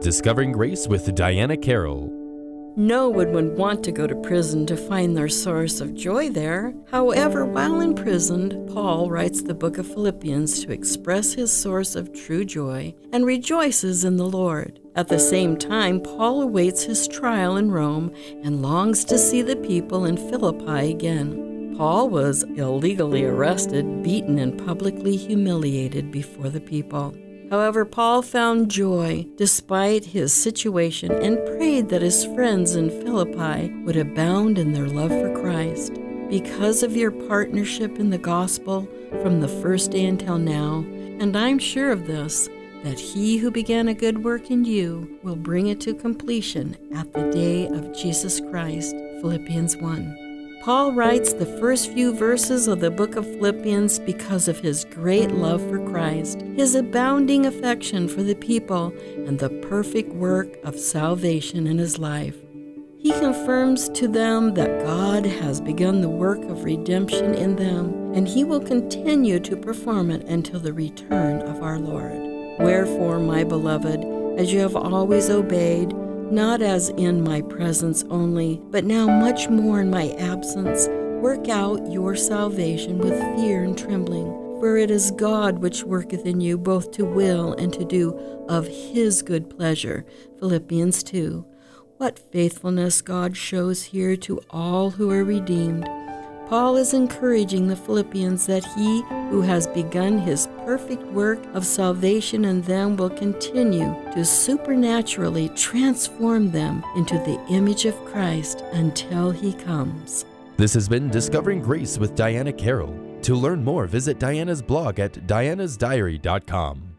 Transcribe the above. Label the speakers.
Speaker 1: Discovering Grace with Diana Carroll.
Speaker 2: No one would want to go to prison to find their source of joy there. However, while imprisoned, Paul writes the book of Philippians to express his source of true joy and rejoices in the Lord. At the same time, Paul awaits his trial in Rome and longs to see the people in Philippi again. Paul was illegally arrested, beaten, and publicly humiliated before the people. However, Paul found joy despite his situation and prayed that his friends in Philippi would abound in their love for Christ. Because of your partnership in the gospel from the first day until now, and I'm sure of this, that he who began a good work in you will bring it to completion at the day of Jesus Christ. Philippians 1. Paul writes the first few verses of the book of Philippians because of his great love for Christ, his abounding affection for the people, and the perfect work of salvation in his life. He confirms to them that God has begun the work of redemption in them, and he will continue to perform it until the return of our Lord. Wherefore, my beloved, as you have always obeyed, not as in my presence only, but now much more in my absence. Work out your salvation with fear and trembling, for it is God which worketh in you both to will and to do of his good pleasure. Philippians 2. What faithfulness God shows here to all who are redeemed. Paul is encouraging the Philippians that he who has begun his perfect work of salvation in them will continue to supernaturally transform them into the image of Christ until he comes.
Speaker 1: This has been Discovering Grace with Diana Carroll. To learn more, visit Diana's blog at dianasdiary.com.